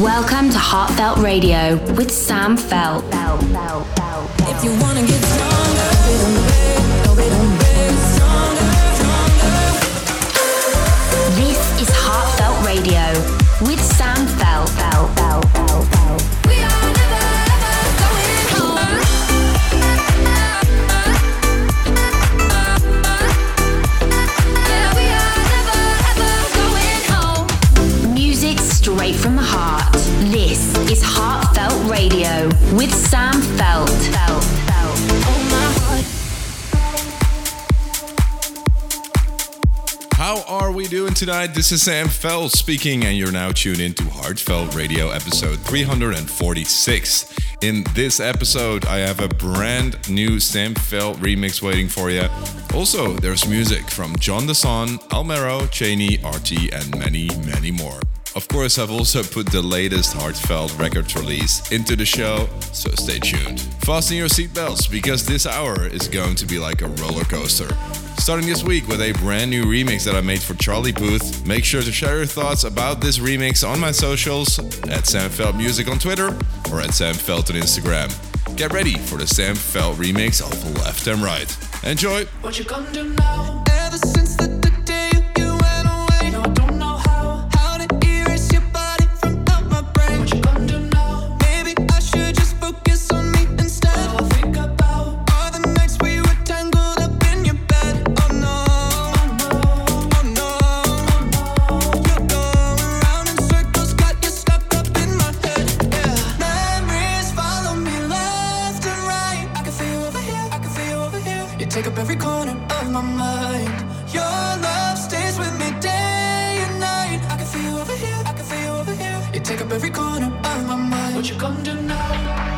Welcome to Heartfeldt Radio with Sam Feldt. If you wanna get doing tonight? This is Sam Feldt speaking, and you're now tuned into Heartfeldt Radio episode 346. In this episode, I have a brand new Sam Feldt remix waiting for you. Also, there's music from John Dasan, Almero, Cheney, RT, and many, many more. Of course, I've also put the latest Heartfeldt record release into the show, so stay tuned. Fasten your seatbelts because this hour is going to be like a roller coaster starting this week with a brand new remix that I made for Charlie Booth. Make sure to share your thoughts about this remix on my socials at Sam Feldt Music on Twitter or at Sam Feldt on Instagram. Get ready for the Sam Feldt remix of Left and Right. Enjoy! every corner of my mind. Your love stays with me day and night. I can feel you over here, I can feel you over here. You take up every corner of my mind. What you gonna do now?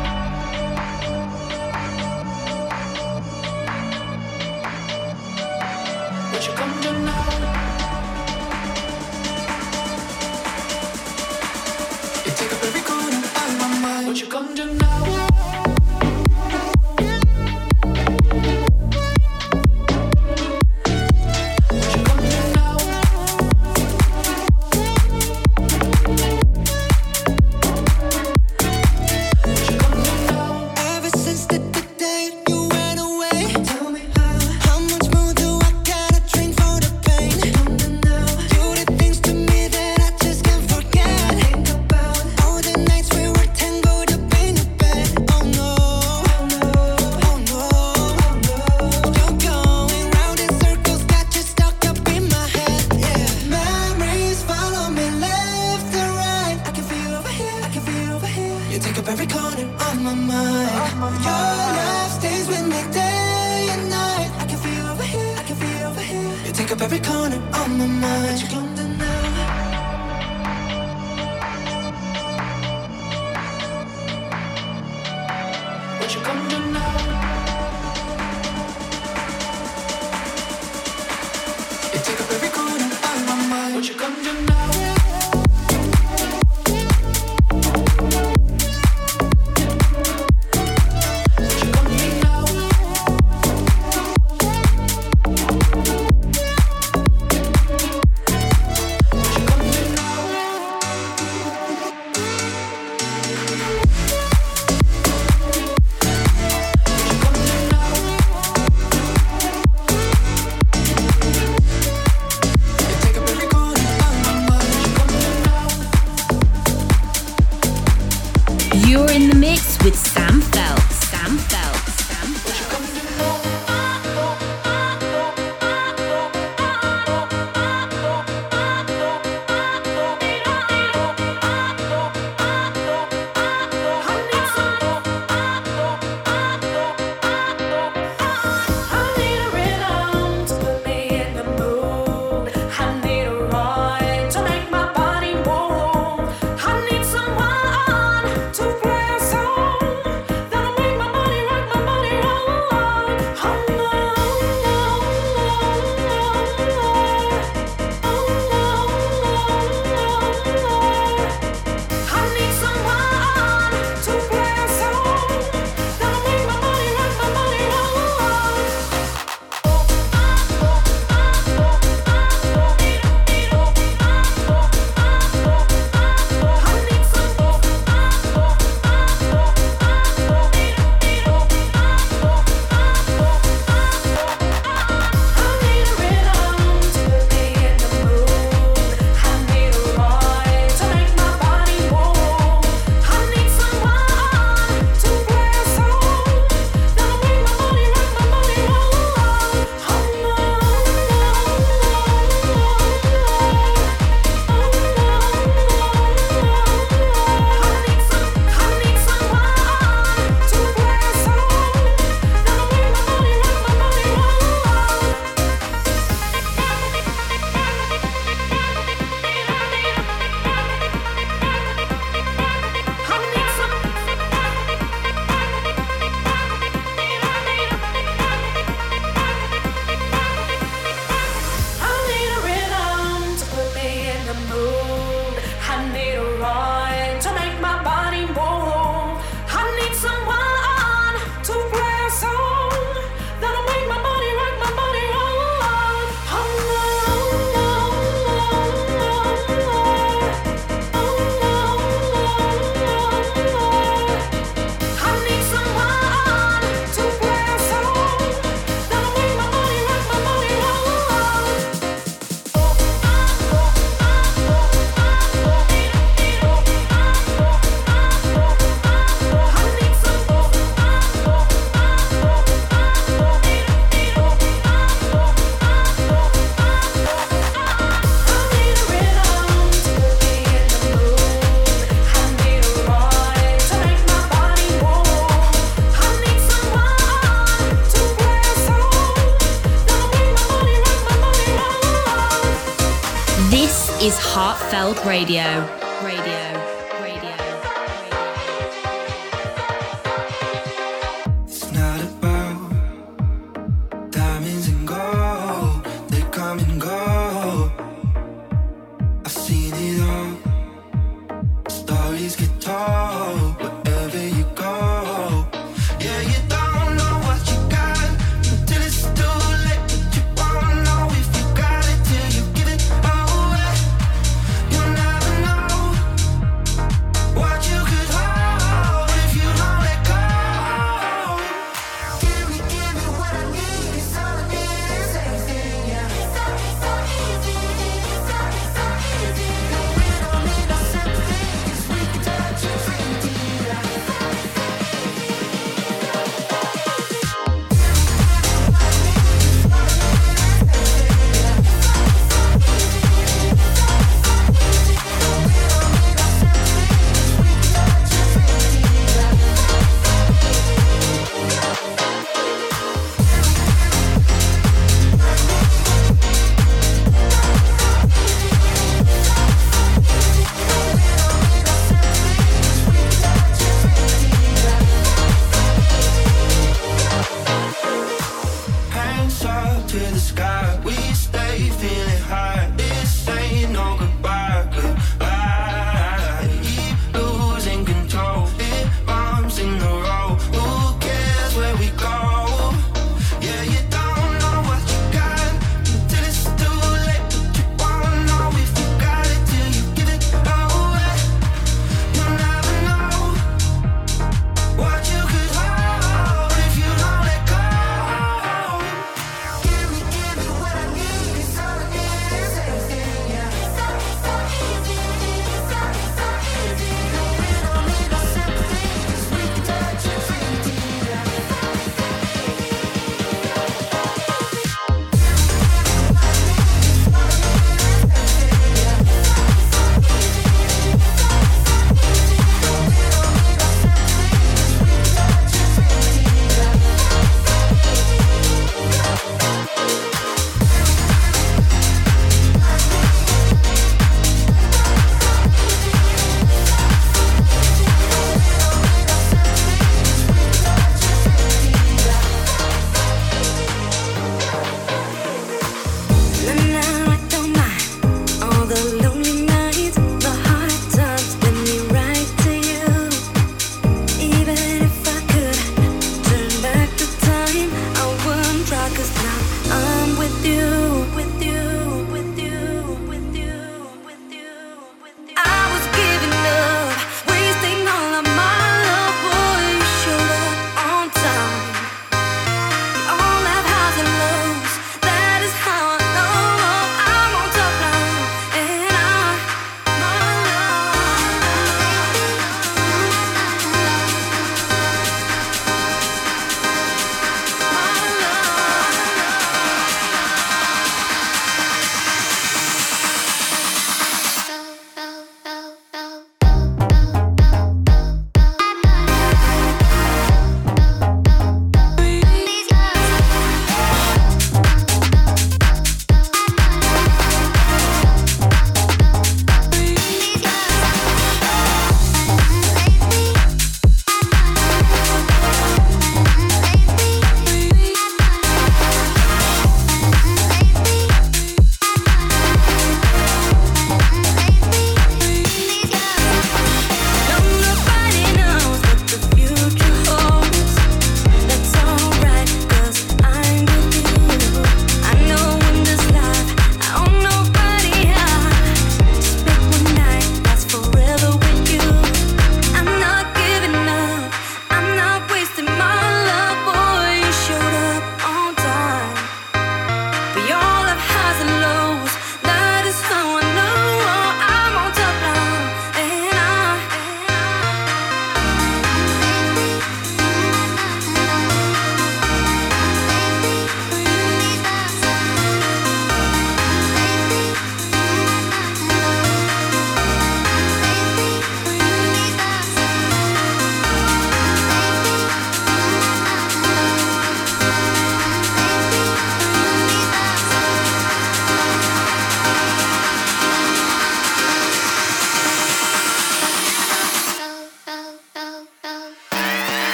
Radio.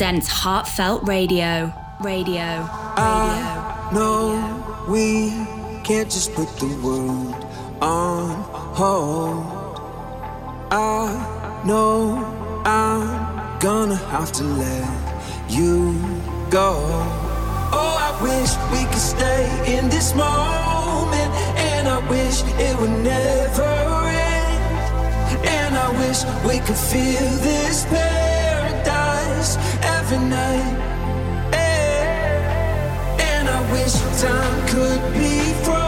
Presents Heartfeldt Radio. Radio. Radio. No, we can't just put the world on hold. I know I'm gonna have to let you go. Oh, I wish we could stay in this moment, and I wish it would never end. And I wish we could feel this paradise every night. Eh. And I wish time could be frozen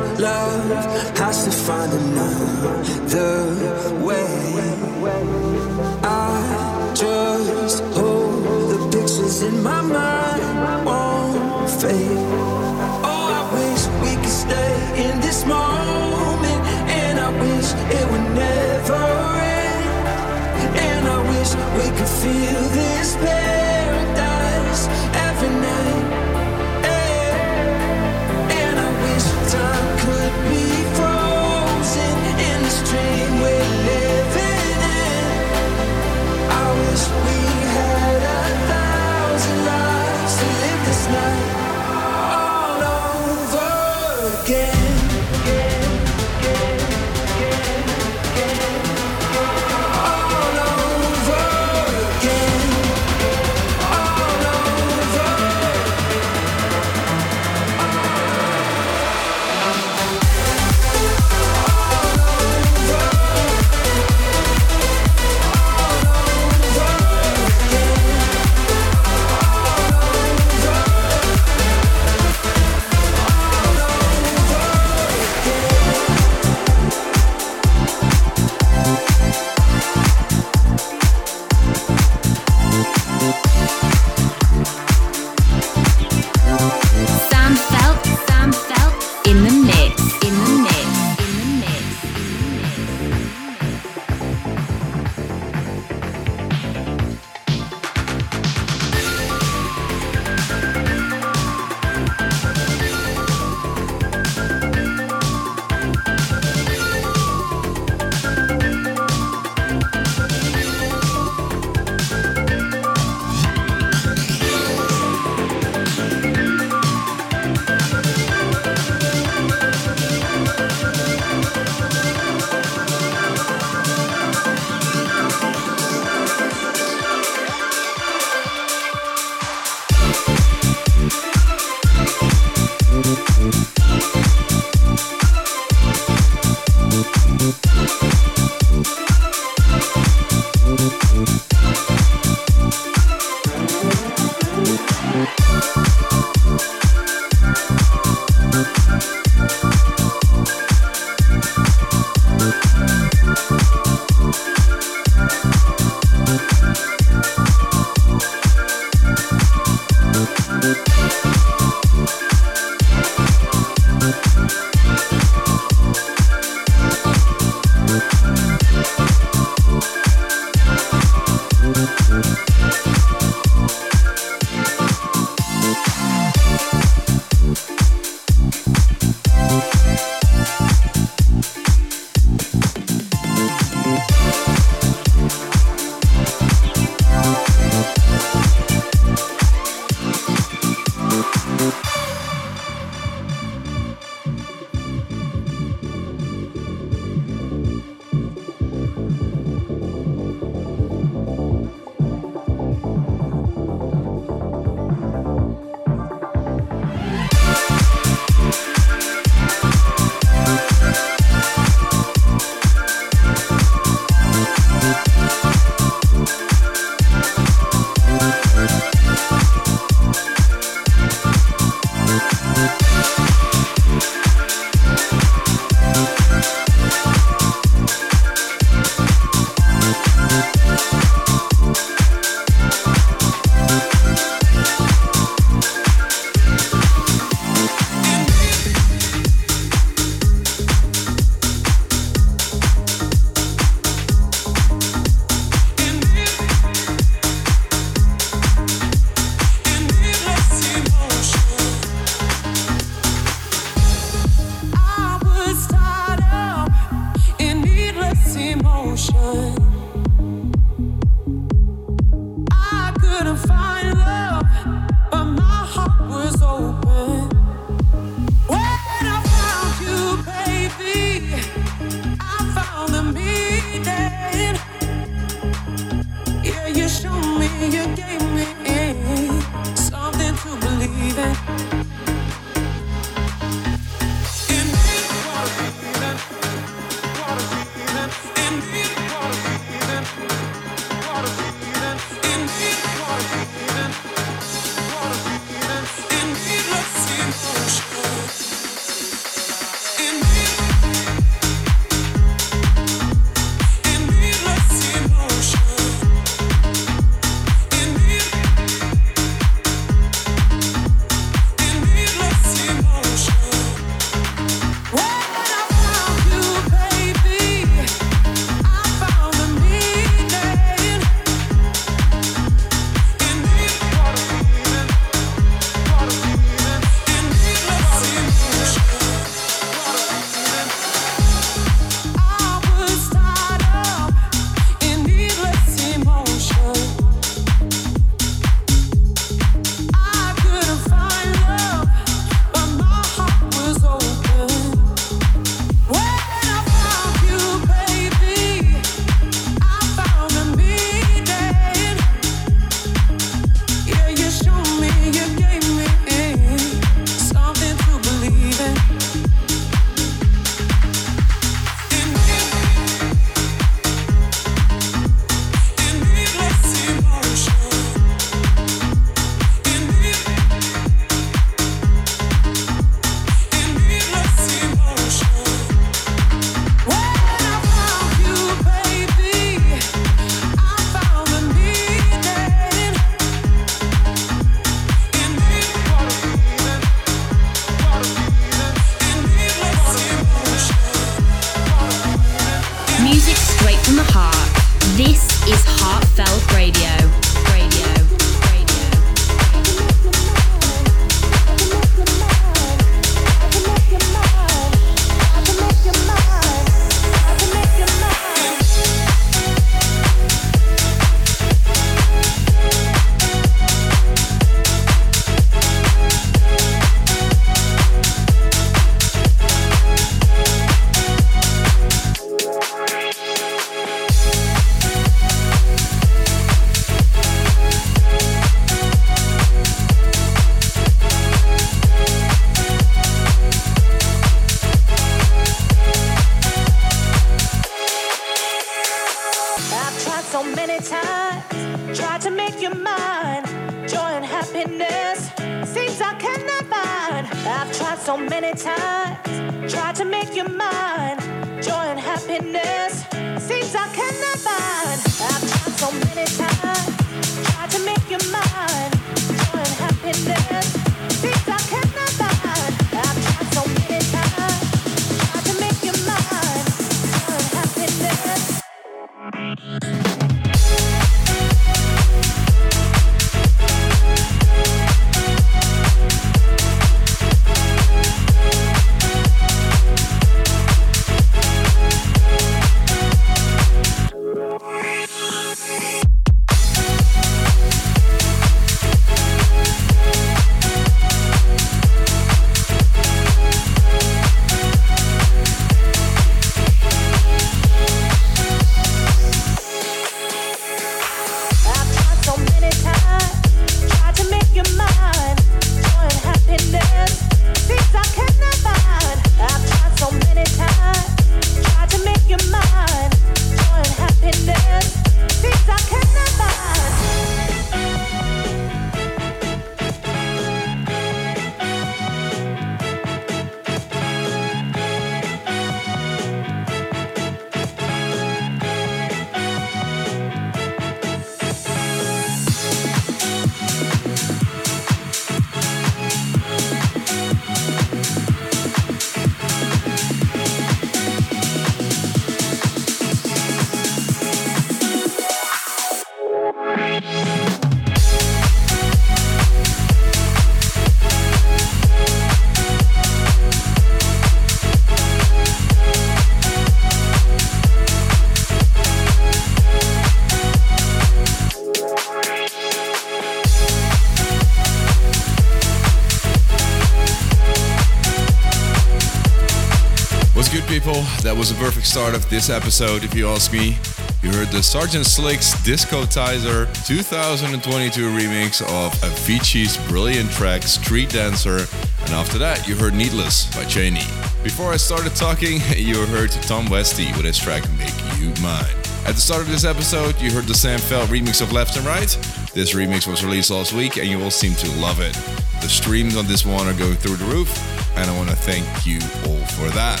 start of this episode, if you ask me. You heard the Sergeant Slicks Disco Discotizer 2022 remix of Avicii's brilliant track Street Dancer, and after that, you heard Needless by Cheney. Before I started talking, you heard Tom Westy with his track Make You Mine. At the start of this episode, you heard the Sam Feldt remix of Left and Right. This remix was released last week, and you all seem to love it. The streams on this one are going through the roof, and I want to thank you all for that.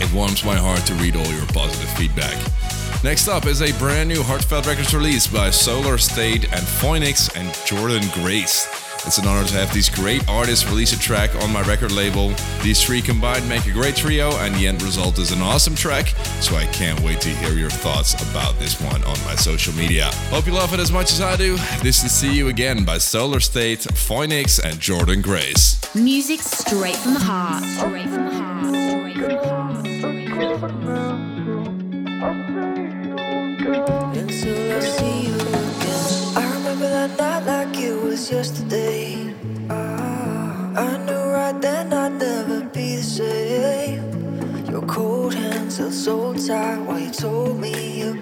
It warms my heart to read all your positive feedback. Next up is a brand new Heartfeldt Records release by Solar State and Phoenix and Jordan Grace. It's an honor to have these great artists release a track on my record label. These three combined make a great trio, and the end result is an awesome track. So I can't wait to hear your thoughts about this one on my social media. Hope you love it as much as I do. This is See You Again by Solar State, Phoenix, and Jordan Grace. Music straight from the heart. Straight from the heart. Straight from the heart.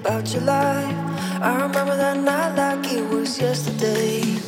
About your life. I remember that night like it was yesterday.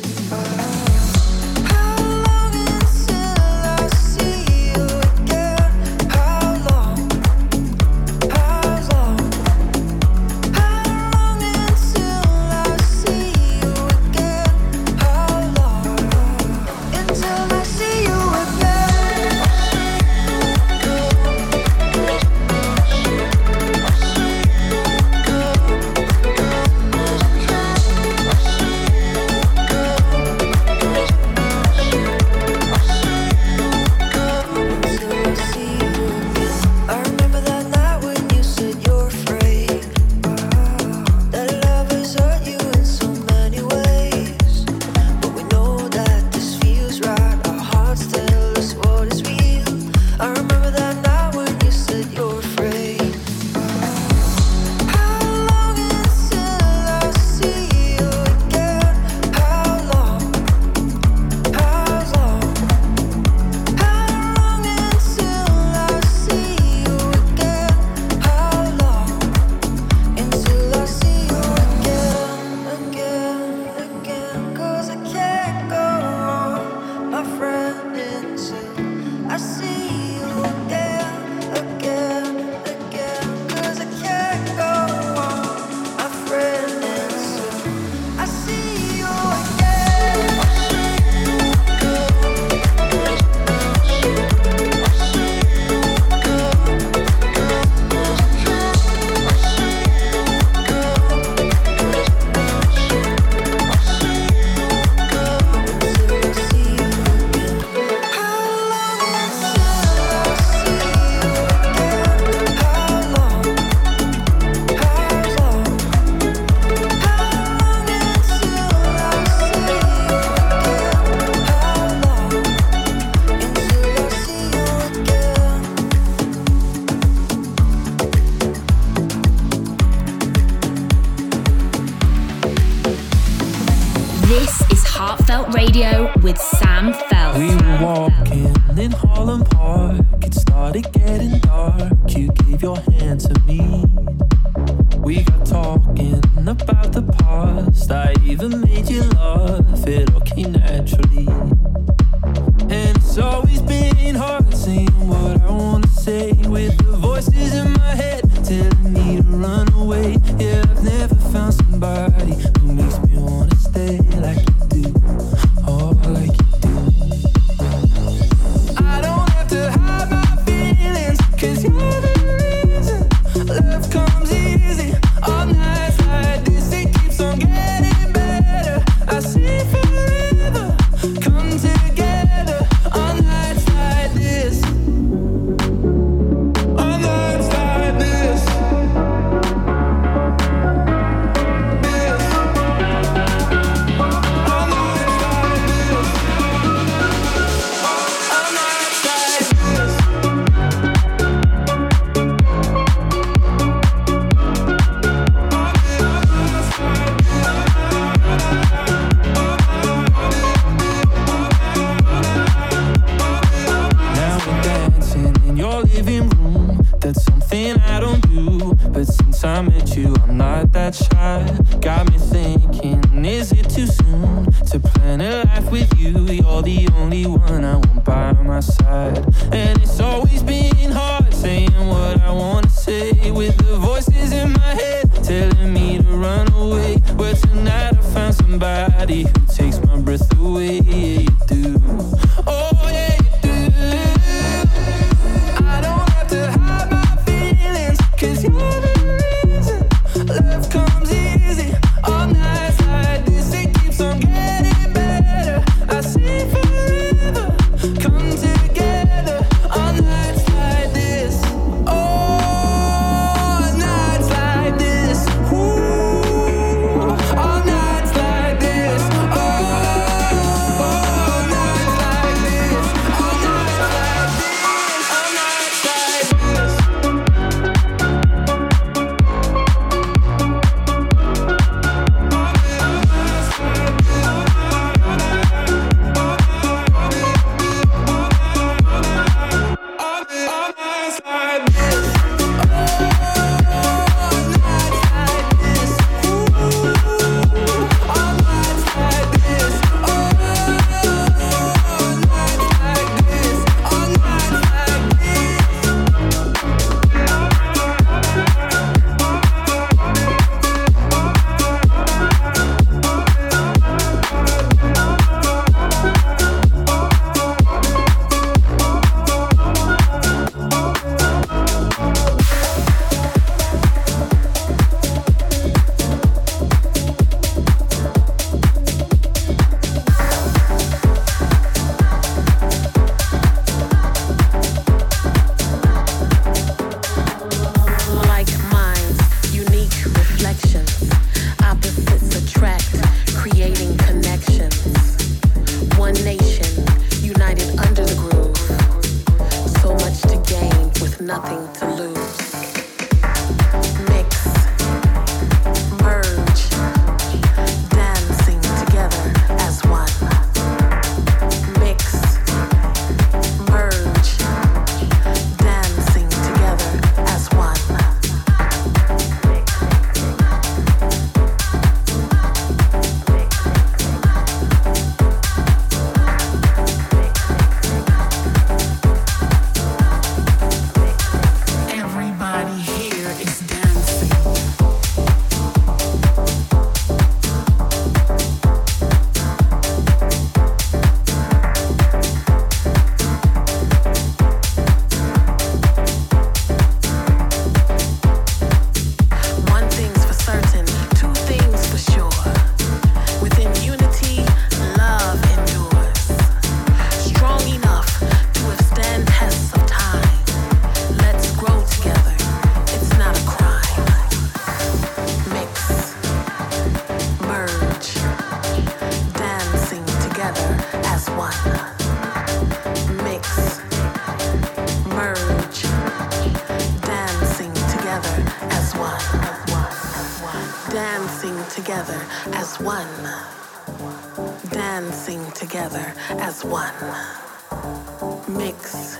as one. Mix,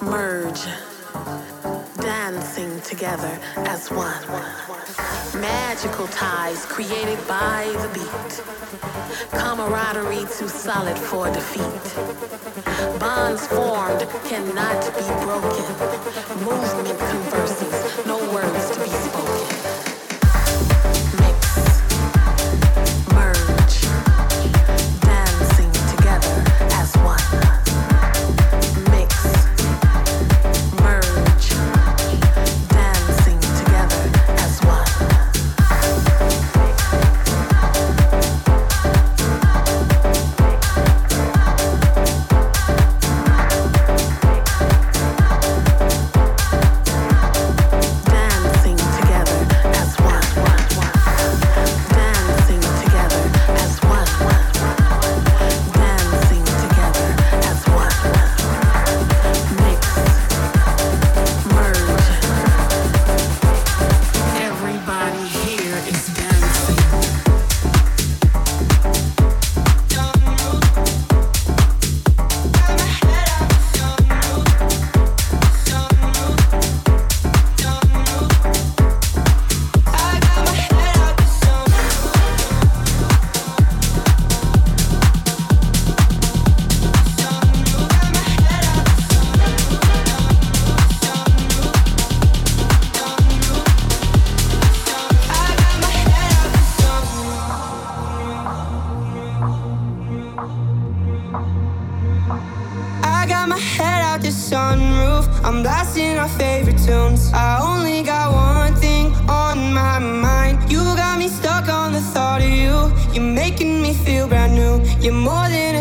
merge, dancing together as one. Magical ties created by the beat. Camaraderie too solid for defeat. Bonds formed cannot be broken. Movement converses, no words to be spoken. making me feel brand new. You're more than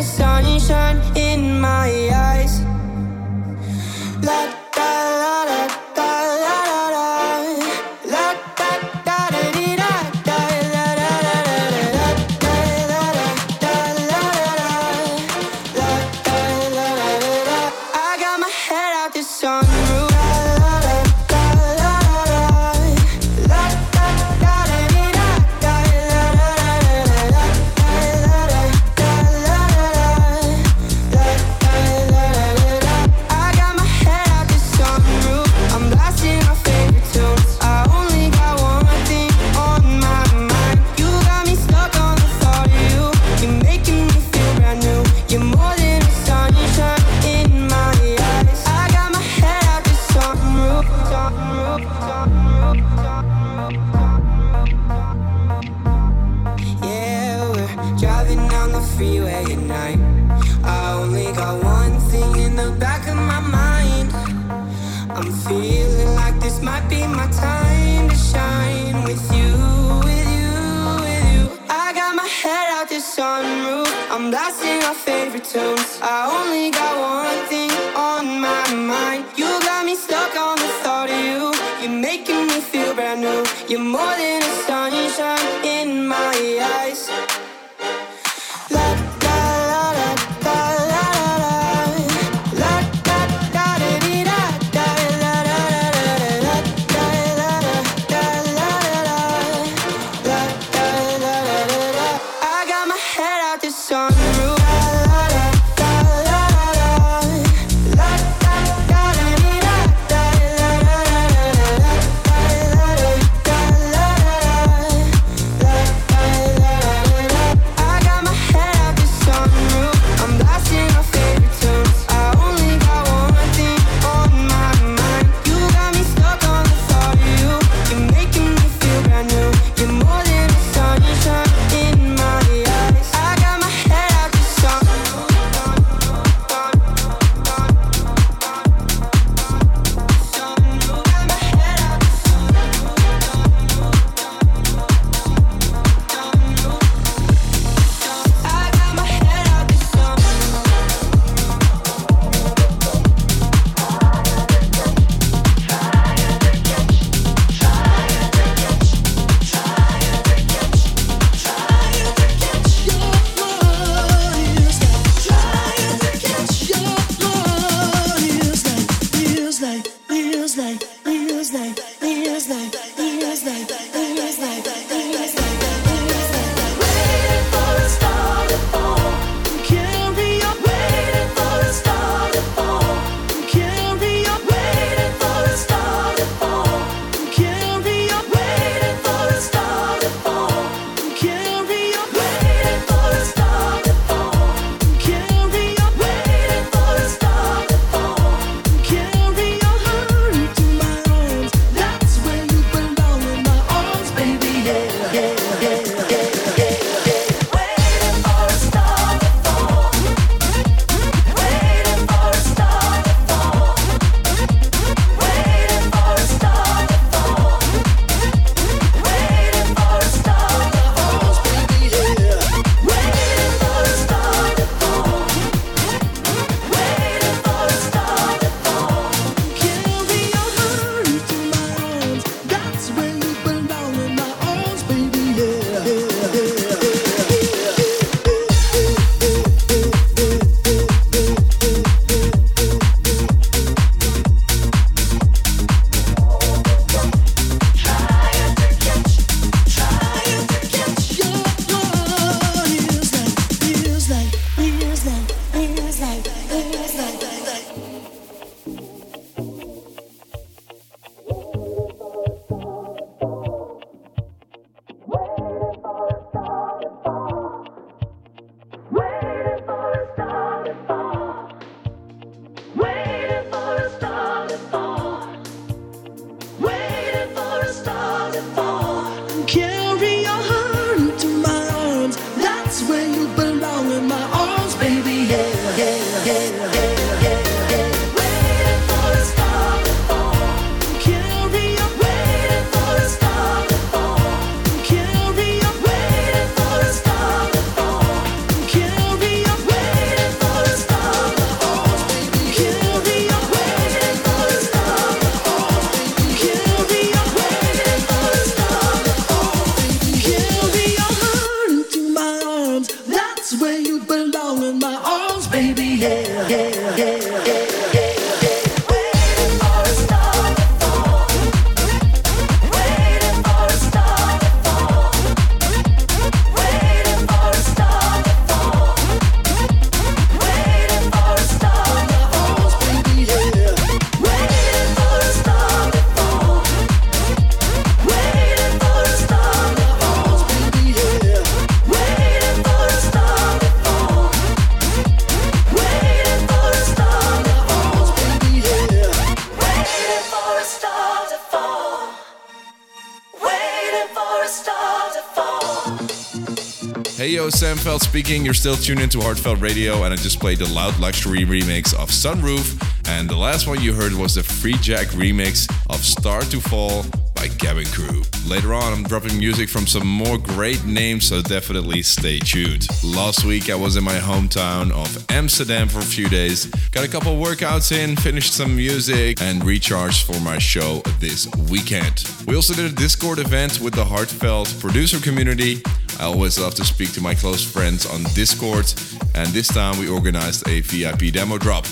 speaking. You're still tuned into Heartfeldt Radio, and I just played the Loud Luxury remix of Sunroof. And the last one you heard was the Free Jack remix of Star to Fall by Cabin Crew. Later on, I'm dropping music from some more great names, so definitely stay tuned. Last week, I was in my hometown of Amsterdam for a few days, got a couple workouts in, finished some music, and recharged for my show this weekend. We also did a Discord event with the Heartfeldt producer community. I always love to speak to my close friends on Discord, and this time we organized a VIP demo drop.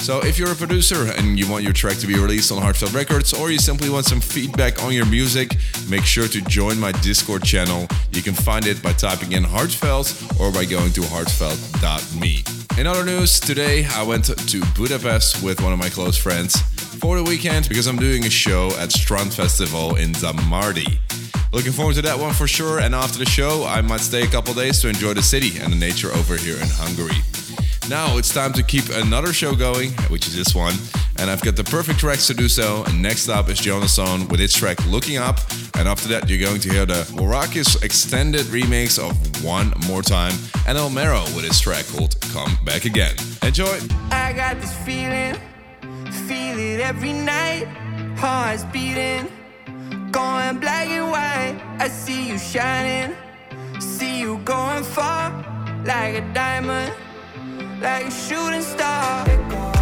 So if you're a producer and you want your track to be released on Heartfeldt Records, or you simply want some feedback on your music, make sure to join my Discord channel. You can find it by typing in Heartfeldt or by going to heartfeldt.me. In other news, today I went to Budapest with one of my close friends for the weekend because I'm doing a show at Strand Festival in Zamardi. Looking forward to that one for sure. And after the show, I might stay a couple days to enjoy the city and the nature over here in Hungary. Now it's time to keep another show going, which is this one. And I've got the perfect tracks to do so. And next up is Jonas On with its track Looking Up. And after that, you're going to hear the Warakis extended remix of One More Time and El Mero with his track called Come Back Again. Enjoy! I got this feeling, feel it every night. Heart's beating, going black and white. I see you shining, see you going far like a diamond, like a shooting star.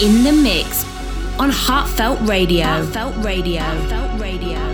in the mix on Heartfeldt Radio. Heartfeldt Radio. Heartfeldt Radio.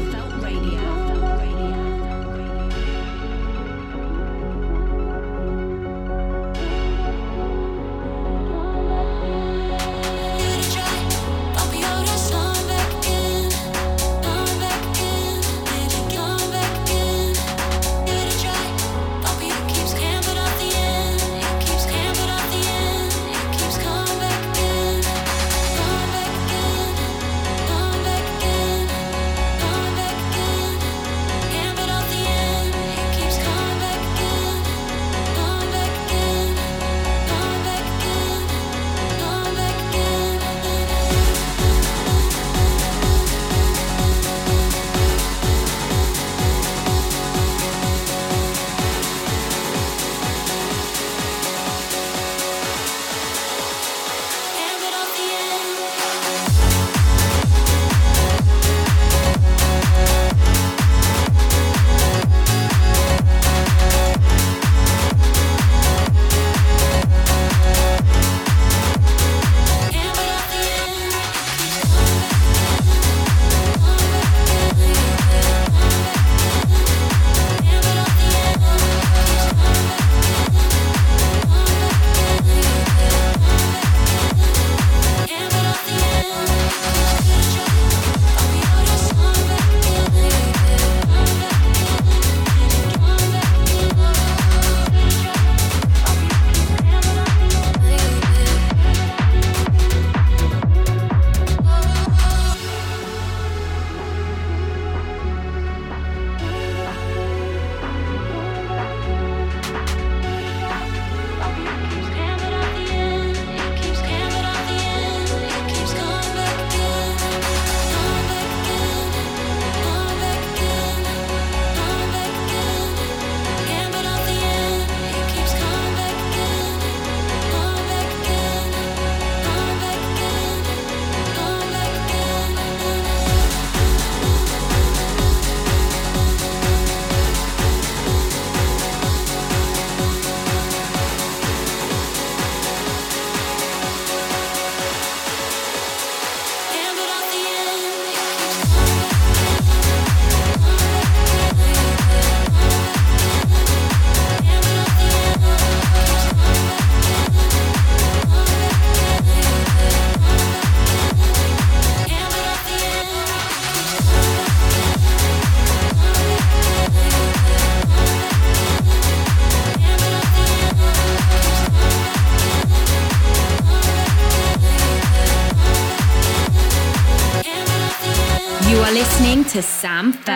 Sam Fair.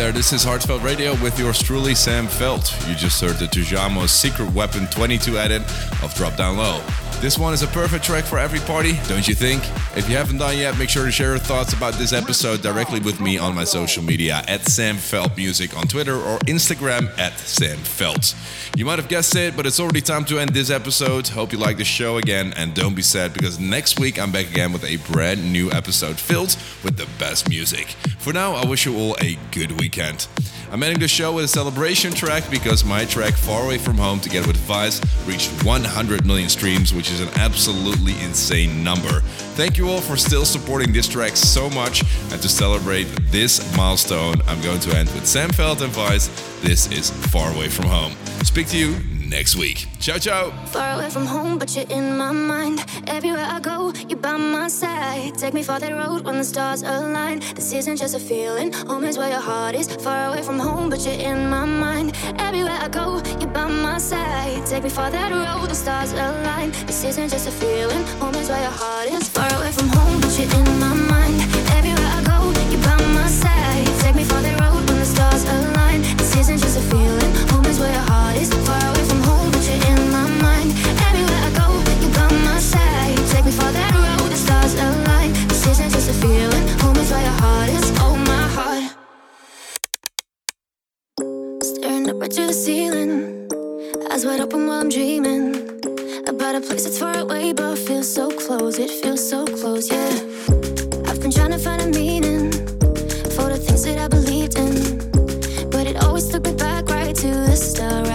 There, this is Heartfeldt Radio with yours truly, Sam Feldt. You just heard the Tujamo Secret Weapon 22 edit of Drop Down Low. This one is a perfect track for every party, don't you think? If you haven't done yet, make sure to share your thoughts about this episode directly with me on my social media at Sam Feldt Music on Twitter or Instagram at Sam Feldt. You might have guessed it, but it's already time to end this episode. Hope you like the show again, and don't be sad because next week I'm back again with a brand new episode filled with the best music. For now, I wish you all a good weekend. I'm ending the show with a celebration track because my track Far Away From Home Together with Vice reached 100 million streams, which is an absolutely insane number. Thank you all for still supporting this track so much, and to celebrate this milestone, I'm going to end with Sam Feldt and Vice. This is Far Away From Home. Speak to you next week. Ciao, ciao. Far away from home, but you're in my mind. Everywhere I go, you're by my side. Take me for that road when the stars align. This isn't just a feeling, home is where your heart is. Far away from home, but you're in my mind. Everywhere I go, you're by my side. Take me for that road, the stars align. This isn't just a feeling, home is where your heart is. Far away from home, but you're in my mind. Everywhere I go, you're by my side. Take me for that road when the stars align. This isn't just a feeling, home is where your heart is. Far away from home, but you're in my mind. Everywhere I go, you're by my side. Take me for that road, the stars align. This isn't just a feeling, home is where your heart is. Oh, my heart. Staring up right to the ceiling, eyes wide open while I'm dreaming about a place that's far away but feels so close. It feels so close, yeah. I've been trying to find a meaning for the things that I believed in, but it always took me back right to the start,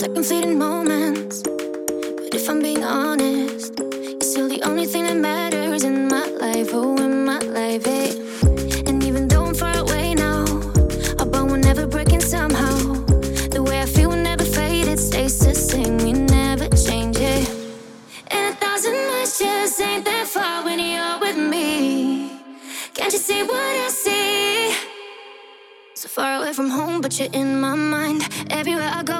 stuck in fleeting moments. But if I'm being honest, you're still the only thing that matters in my life. Oh, in my life, hey. And even though I'm far away now, our bond will never break in somehow. The way I feel will never fade, it stays the same. We never change it. And a thousand miles just ain't that far when you're with me. Can't you see what I see? So far away from home, but you're in my mind. Everywhere I go.